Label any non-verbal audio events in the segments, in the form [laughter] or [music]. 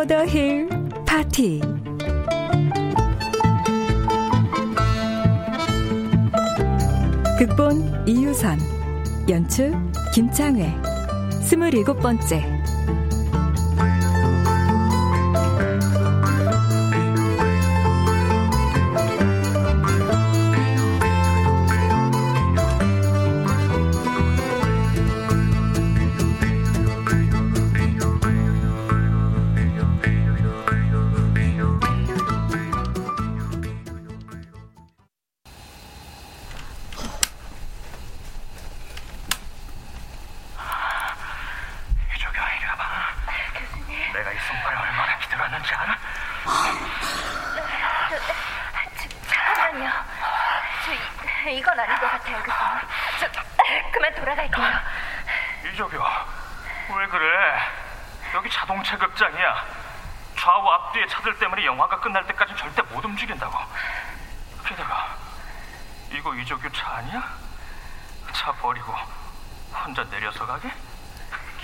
오버 더 힐 파티. 극본 이유선 연출 김창회. 스물일곱 번째 때까지 절대 못 움직인다고 게다가 이거 이조규 차 아니야? 차 버리고 혼자 내려서 가게?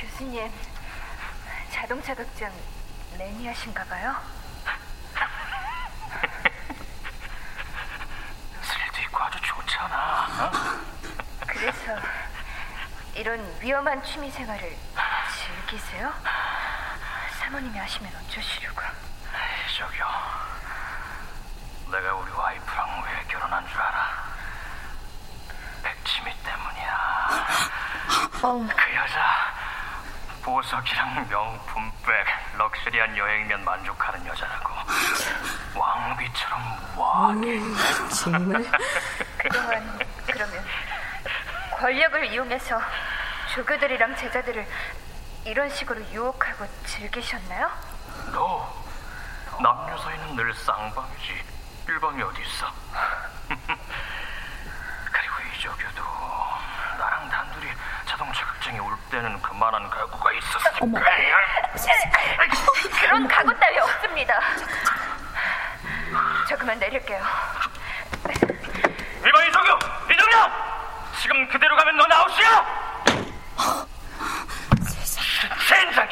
교수님, 자동차 극장 매니아신가 봐요? [laughs] 스릴도 있고 아주 좋잖아 어? 그래서 이런 위험한 취미 생활을 즐기세요? 사모님이 하시면 어쩌시려고? 저기요 내가 우리 와이프랑 왜 결혼한 줄 알아? 백치미 때문이야 그 여자 보석이랑 명품백 럭셔리한 여행이면 만족하는 여자라고 왕비처럼 와게 정말? 그동안 그러면 권력을 이용해서 조교들이랑 제자들을 이런 식으로 유혹하고 즐기셨나요? 너 남녀 사이는 늘 쌍방이지 일방이 어디 있어 그리고 이조교도 나랑 단둘이 극장에 올 때는 그만한 각오가 어머 그런 각오 따위 없습니다. 저 그만 내릴게요. 이봐 이조교 이조교 지금 그대로 가면 넌 아웃이야 젠장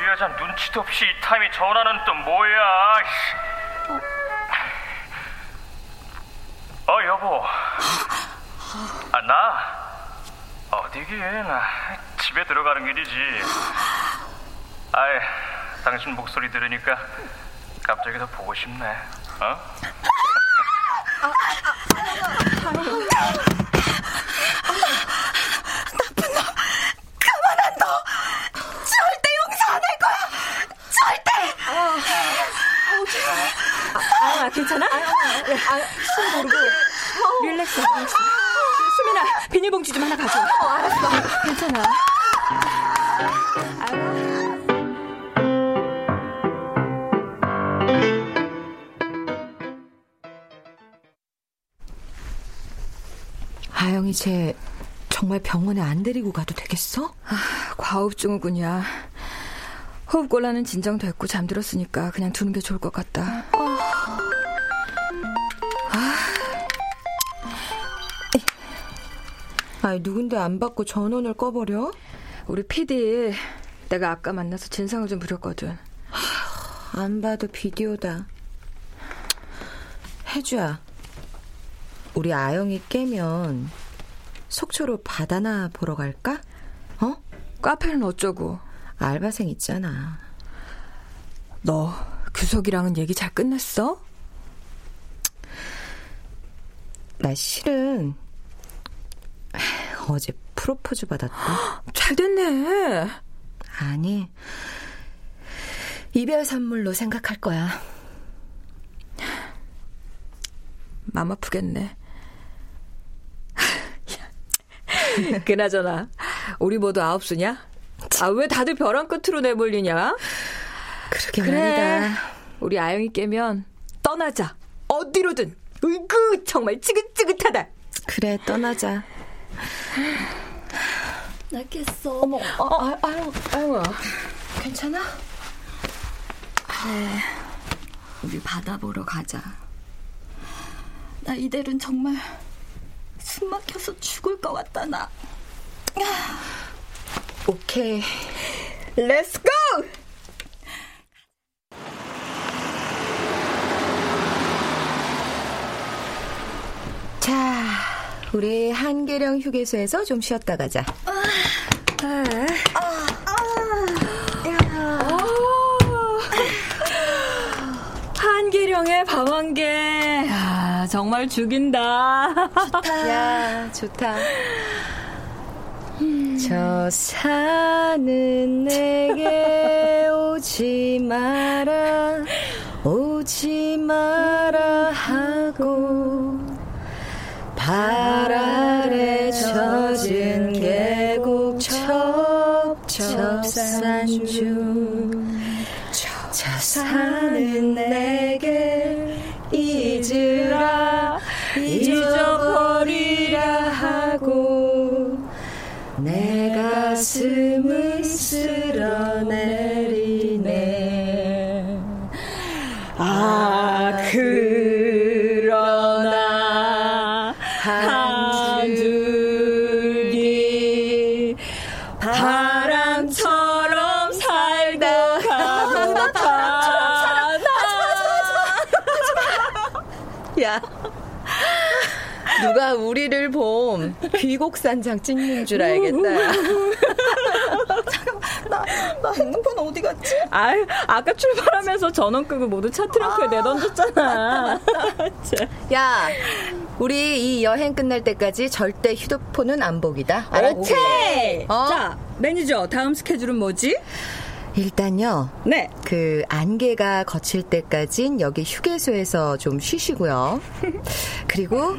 이 여자 눈치도 없이 이 타임에 전화는 또 뭐야 어디긴 집에 들어가는 길이지 아이 당신 목소리 들으니까 갑자기 더 보고 싶네 어? 아, 괜찮아? 아, 숨 고르고 릴렉스, 릴렉스. 비닐봉지 좀 하나 가져. 어, 알았어. 괜찮아. 하영이 쟤 정말 병원에 안 데리고 가도 되겠어? 아, 과호흡 증후군이야. 호흡곤란은 진정됐고 잠들었으니까 그냥 두는 게 좋을 것 같다. 아, 누군데 안 받고 전원을 꺼버려? 우리 PD 내가 아까 만나서 진상을 좀 부렸거든. 안 봐도 비디오다. 혜주야, 우리 아영이 깨면 속초로 바다나 보러 갈까? 어? 카페는 어쩌고? 알바생 있잖아. 너 규석이랑은 얘기 잘 끝냈어? 나 실은 어제 프로포즈 받았다. [gasps] 잘 됐네. 아니, 이별 선물로 생각할 거야. 맘 아프겠네. [laughs] 그나저나 우리 모두 아홉 수냐? 아 왜 다들 벼랑 끝으로 내몰리냐? 그러게 그래. 말이다. 우리 아영이 깨면 떠나자. 어디로든. 으이구 정말 지긋지긋하다. 그래, 떠나자. 나 깼어. 어머, 어, 아, 아영, 아영아. 괜찮아? 그래. 우리 바다 보러 가자. 나 이대로는 정말 숨 막혀서 죽을 것 같다, 나. 오케이. 렛츠 고! 자, 우리 한계령 휴게소에서 좀 쉬었다 가자. 한계령의 밤한개. 야, 정말 죽인다. [laughs] 야, 좋다. 저 산은 내게 오지 마라, 오지 마라 하고, 발 아래 젖은 계곡 첩첩산중 저 산은 내 야 누가 우리를 봄 귀곡산장 찍는 줄 알겠다 나 핸드폰 어디 갔지? 아, 아까 출발하면서 전원 끄고 모두 차 트렁크에 내던졌잖아. [laughs] 야 우리 이 여행 끝날 때까지 절대 휴대폰은 안 보기다 알았지? 오케이. 어? 자, 매니저 다음 스케줄은 뭐지? 일단요 네. 그 안개가 거칠 때까진 여기 휴게소에서 좀 쉬시고요. [laughs] 그리고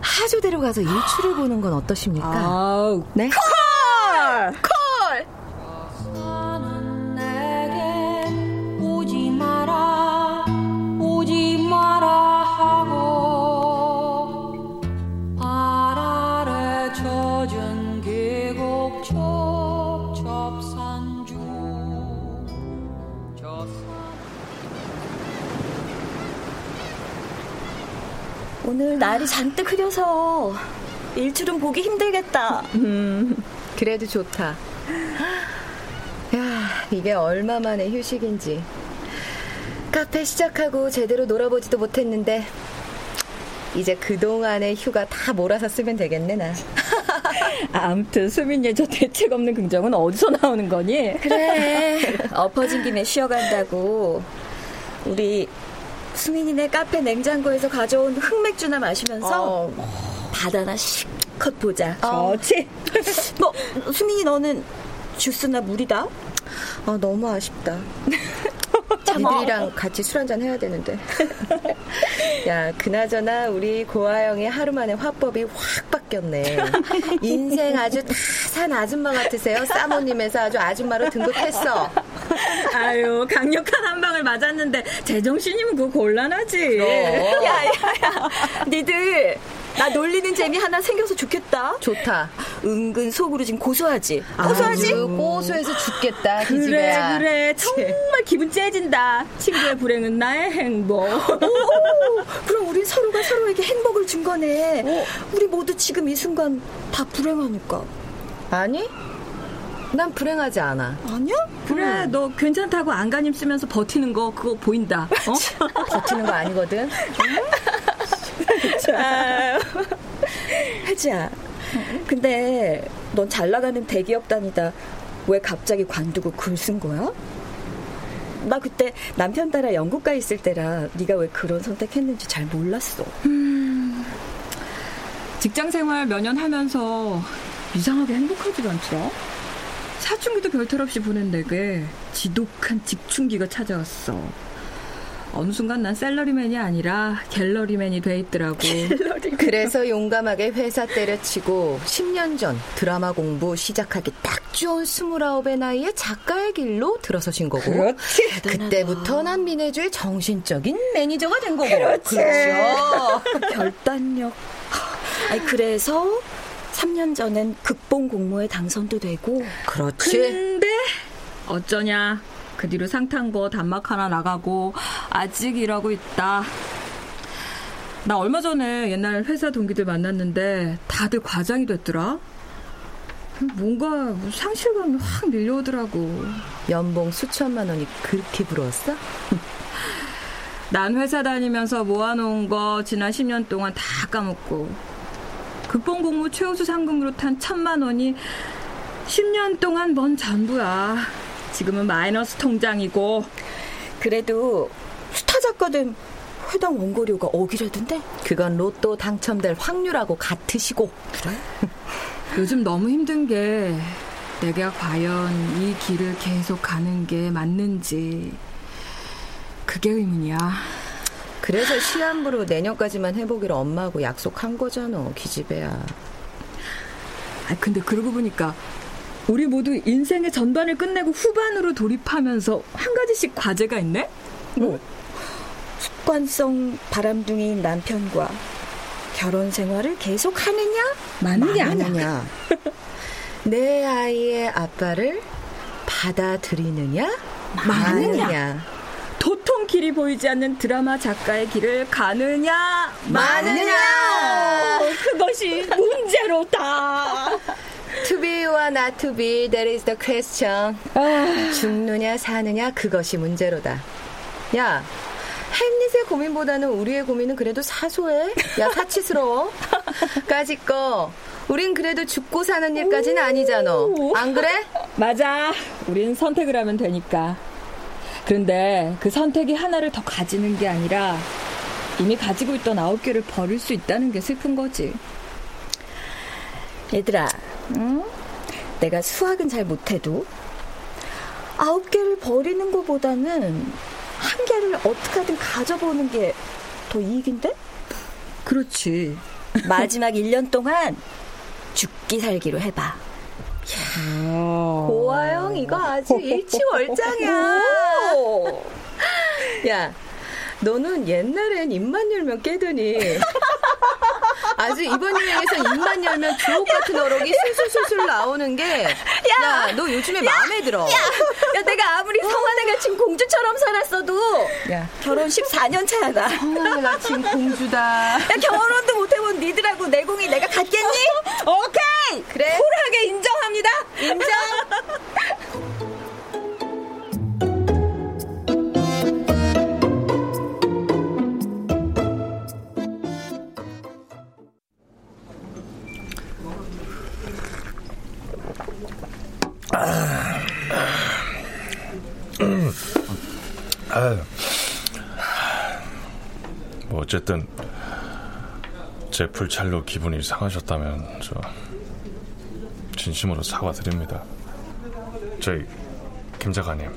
하조대로 가서 일출을 보는 건 어떠십니까? 아우. 네? 콜! 날이 잔뜩 흐려서 일출은 보기 힘들겠다. 그래도 좋다. 야, 이게 얼마만의 휴식인지. 카페 시작하고 제대로 놀아보지도 못했는데, 이제 그동안의 휴가 다 몰아서 쓰면 되겠네, 나. [laughs] 아무튼 수민이 저 대책 없는 긍정은 어디서 나오는 거니? 그래. [laughs] 엎어진 김에 쉬어간다고. 우리 수민이네 카페 냉장고에서 가져온 흑맥주나 마시면서 어, 바다나 실컷 보자. 좋지. [laughs] 뭐 수민이 너는 주스나 물이다? 아, 너무 아쉽다. [laughs] 니들이랑 같이 술 한잔 해야 되는데. [laughs] 야, 그나저나 우리 고아영의 하루 만에 화법이 확 바뀌었네. 인생 아주 다 산 아줌마 같으세요. 사모님에서 아주 아줌마로 등극했어. 아유, 강력한 한 방을 맞았는데 제정신이면 그거 곤란하지. 야야야, 니들 나 놀리는 재미 하나 생겨서 좋겠다. 좋다. 은근 속으로 지금 고소하지. 고소하지? 아주 고소해서 죽겠다. 그래 기집애야. 그래 정말 기분 째진다. 친구의 불행은 나의 행복. 오, [laughs] 그럼 우린 서로가 서로에게 행복을 준 거네. 우리 모두 지금 이 순간 다 불행하니까. 아니? 난 불행하지 않아. 아니야? 그래 너 괜찮다고 안간힘 쓰면서 버티는 거 그거 보인다. 어? [laughs] 버티는 거 아니거든. [laughs] 하지야. 근데 넌 잘 나가는 대기업 다니다 왜 갑자기 관두고 글 쓴 거야? 나 그때 남편 따라 영국 가 있을 때라 네가 왜 그런 선택했는지 잘 몰랐어. 직장 생활 몇 년 하면서 이상하게 행복하지 않더라. 사춘기도 별탈 없이 보낸 내게 지독한 직춘기가 찾아왔어. 어느 순간 난 셀러리맨이 아니라 갤러리맨이 돼 있더라고. 그래서 용감하게 회사 때려치고 10년 전 드라마 공부 시작하기 딱 좋은 29의 나이에 작가의 길로 들어서신 거고. 그렇지. 그때부터 난 미네주의 정신적인 매니저가 된 거고. 그렇지. 그렇죠. [laughs] 결단력. 아니 그래서 3년 전엔 극본 공모에 당선도 되고 그렇지. 근데 어쩌냐. 그 뒤로 상탄거 단막 하나 나가고 아직 일하고 있다. 나 얼마 전에 옛날 회사 동기들 만났는데 다들 과장이 됐더라. 뭔가 상실감이 확 밀려오더라고. 연봉 수천만 원이 그렇게 부러웠어? [laughs] 난 회사 다니면서 모아놓은 거 지난 10년 동안 다 까먹고 극본 공모 최우수 상금으로 탄 천만 원이 10년 동안 먼 전부야. 지금은 마이너스 통장이고 그래도 작가된 회당 원고료가 억이라던데? 그건 로또 당첨될 확률하고 같으시고. 그래? [laughs] 요즘 너무 힘든 게 내가 과연 이 길을 계속 가는 게 맞는지 그게 의문이야. 그래서 시한부로 내년까지만 해보기로 엄마하고 약속한 거잖아, 기집애야. 아 근데 그러고 보니까 우리 모두 인생의 전반을 끝내고 후반으로 돌입하면서 한 가지씩 과제가 있네? 뭐? 습관성 바람둥이인 남편과 결혼 생활을 계속 하느냐? 맞느냐? 마느냐. 내 아이의 아빠를 받아들이느냐? 마느냐? 마느냐. 도통 길이 보이지 않는 드라마 작가의 길을 가느냐 마느냐? 어, 그것이 문제로다. To be와 not to be, that is the question. 죽느냐 사느냐 그것이 문제로다. 야, 햄릿의 고민보다는 우리의 고민은 그래도 사소해. 야, 사치스러워. 까짓 거. 우린 그래도 죽고 사는 일까지는 아니잖아. 안 그래? 맞아. 우린 선택을 하면 되니까. 그런데 그 선택이 하나를 더 가지는 게 아니라 이미 가지고 있던 아홉 개를 버릴 수 있다는 게 슬픈 거지. 얘들아, 응? 내가 수학은 잘 못해도 아홉 개를 버리는 것보다는 한 개를 어떻게든 가져보는 게 더 이익인데? 그렇지. [laughs] 마지막 1년 동안 죽기 살기로 해봐. 고아영 이거 아주 일치월장이야. 야, 너는 옛날엔 입만 열면 깨더니 [laughs] 아주 이번 여행에서 입만 열면 주옥 같은 어록이 술술술술 나오는 게 야, 너 요즘에 마음에 들어. 야, 내가 아무리 성화내 같은 공주처럼 살았어도 야, 결혼식 4년 차야 나. 성화가 지금 공주다. 야, 결혼도 못 해본 니들하고 내공이 내가 같겠니? [laughs] 오케이! 그래. 쿨하게 인정합니다. 인정. 어쨌든 제 불찰로 기분이 상하셨다면 저 진심으로 사과드립니다. 저희 김 작가님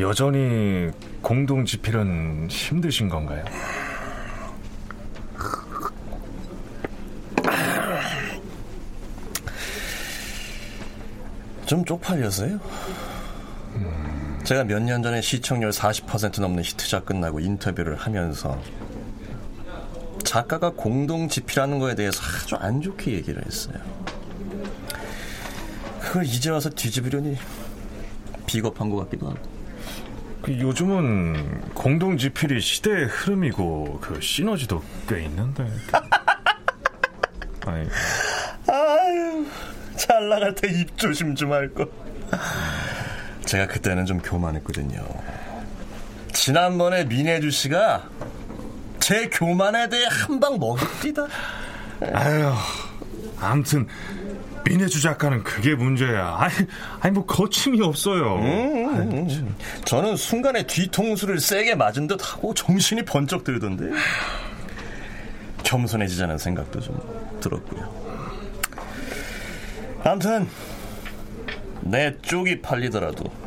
여전히 공동 집필은 힘드신 건가요? 좀 쪽팔려서요. 제가 몇 년 전에 시청률 40% 넘는 히트작 끝나고 인터뷰를 하면서 작가가 공동 집필하는 거에 대해서 아주 안 좋게 얘기를 했어요. 그걸 이제 와서 뒤집으려니 비겁한 것 같기도 하고. 그 요즘은 공동 지필이 시대의 흐름이고 그 시너지도 꽤 있는데. [laughs] 아유, 잘 나갈 때 입 조심 좀 할 거. 제가 그때는 좀 교만했거든요. 지난번에 민혜주 씨가 제 교만에 대해 한 방 먹입니다. 아유, 아무튼 민혜주 작가는 그게 문제야. 아니, 아니 뭐 거침이 없어요. 음, 음. 저는 순간에 뒤통수를 세게 맞은 듯 하고 정신이 번쩍 들던데. 겸손해지자는 생각도 좀 들었고요. 아무튼 내 쪽이 팔리더라도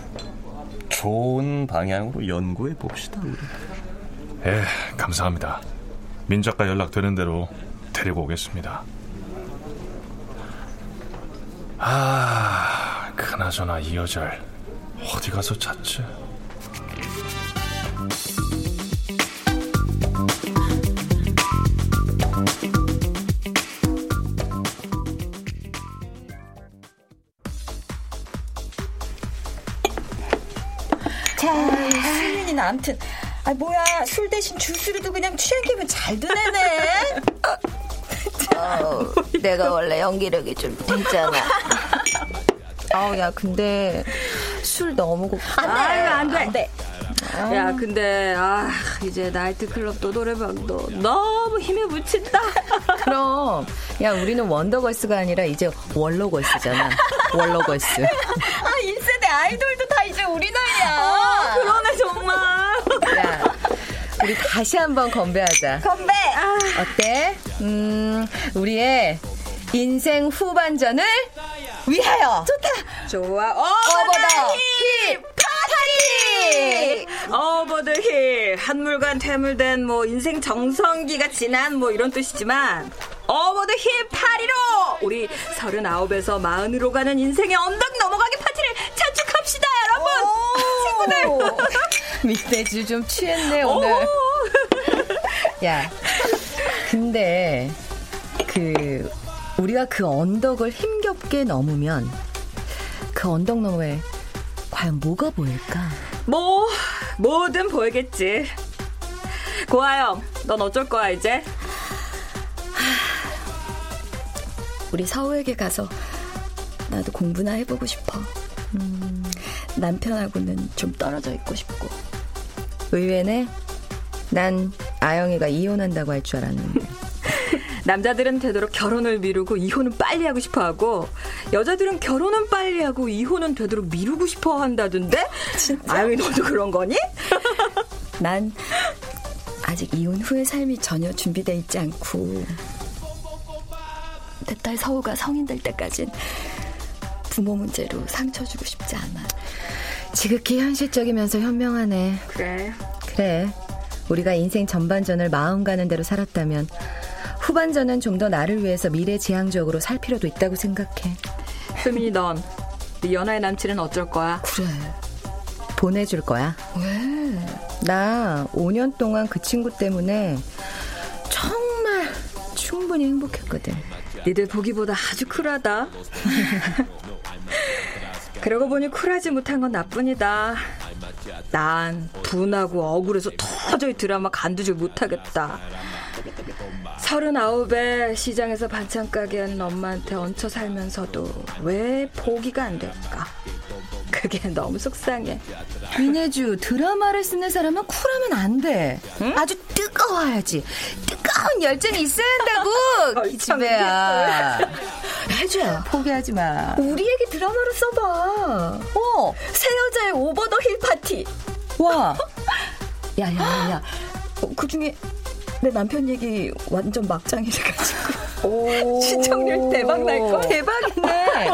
좋은 방향으로 연구해 봅시다. 우리. 예, 감사합니다. 민 작가 연락되는 대로 데리고 오겠습니다. 아, 그나저나 이 여절 어디 가서 잤지? 수윤이는 아무튼 아 뭐야 술 대신 주스로도 그냥 취향기면 잘 드네네. 어, 내가 원래 연기력이 좀 되잖아. 아우 야 근데 술 너무 고파. 아유, 안 돼. 안 돼. 야, 근데, 아, 이제 나이트클럽도 노래방도 너무 힘에 부친다. 그럼 야 우리는 원더걸스가 아니라 이제 월로걸스잖아. 월로걸스. [laughs] 아 1세대 아이돌도 다 이제 우리 나이야. 아, 우리 다시 한번 건배하자. 건배. 어때? 음 우리의 인생 후반전을 위하여. 좋다. 좋아. Over the hill party! Over the hill 한물간 퇴물된 뭐 인생 전성기가 지난 뭐 이런 뜻이지만 over the hill party로 우리 서른아홉에서 마흔으로 가는 인생의 언덕 넘어가기 파티를 자축합시다 여러분 친구들 밑대주 좀 취했네 오늘. 야, 근데 그 우리가 그 언덕을 힘겹게 넘으면 그 언덕 너머에 과연 뭐가 보일까? 뭐 뭐든 보이겠지 고아영 넌 어쩔 거야 이제 우리 서우에게 가서 나도 공부나 해보고 싶어. 음, 남편하고는 좀 떨어져 있고 싶고. 의외네. 난 아영이가 이혼한다고 할 줄 알았는데. [laughs] 남자들은 되도록 결혼을 미루고 이혼은 빨리 하고 싶어 하고 여자들은 결혼은 빨리 하고 이혼은 되도록 미루고 싶어 한다던데? 아영이 너도 그런 거니? [laughs] 난 아직 이혼 후의 삶이 전혀 준비돼 있지 않고 내 딸 서우가 성인 될 때까진 부모 문제로 상처 주고 싶지 않아. 지극히 현실적이면서 현명하네. 그래. 그래. 우리가 인생 전반전을 마음 가는 대로 살았다면 후반전은 좀 더 나를 위해서 미래지향적으로 살 필요도 있다고 생각해. 수민이 넌, 네 연하의 남친은 어쩔 거야? 그래. 보내줄 거야. 왜? 나 5년 동안 그 친구 때문에 정말 충분히 행복했거든. 니들 보기보다 아주 쿨하다. [laughs] 그러고 보니 쿨하지 못한 건 나뿐이다. 난 분하고 억울해서 도저히 드라마 간두질 못하겠다. 서른아홉에 시장에서 반찬 가게 하는 엄마한테 얹혀 살면서도 왜 포기가 안 될까? 그게 [laughs] 너무 속상해. 민혜주 드라마를 쓰는 사람은 쿨하면 안 돼. 아주 뜨거워야지. 뜨거운 열정이 있어야 한다고. [laughs] 기집애야. [laughs] 혜주야. 포기하지 마. 우리 얘기 드라마로 써봐. 어, 세 여자의 over the hill party. 와. 야야야. 어, 그 중에 내 남편 얘기 완전 막장이래가지고 시청률 대박 날 거. 대박이네.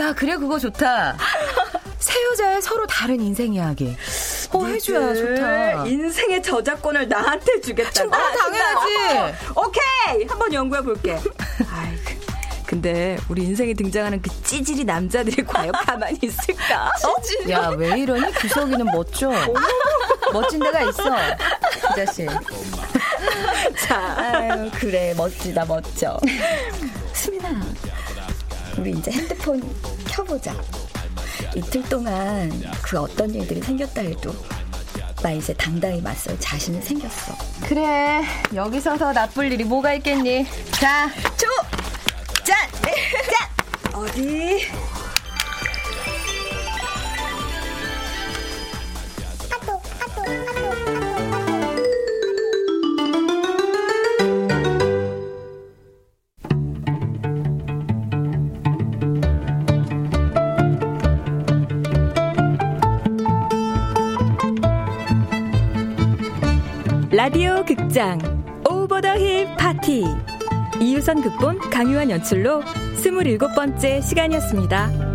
야 그래 그거 좋다. 세 여자의 서로 다른 인생 이야기. 어 해줘야 좋다. 인생의 저작권을 나한테 주겠다. 아, 당연하지. 오케이 한번 연구해 볼게. 아이, 근데 우리 인생에 등장하는 그 찌질이 남자들이 과연 [laughs] 가만히 있을까? 어? 야 왜 이러니? 구석이는 멋져. [laughs] 멋진 데가 있어. 그 자식. [laughs] 자, 아유, 그래 멋지다 멋져. 수민아, 우리 이제 핸드폰 켜보자. 이틀 동안 그 어떤 일들이 생겼다 해도 나 이제 당당히 맞설 자신이 생겼어. 그래 여기서 더 나쁠 일이 뭐가 있겠니? 자, 조, 짠, 짠. 어디? 라디오 극장 오버 더 힐 파티 이유선 극본 강유한 연출로 27번째 시간이었습니다.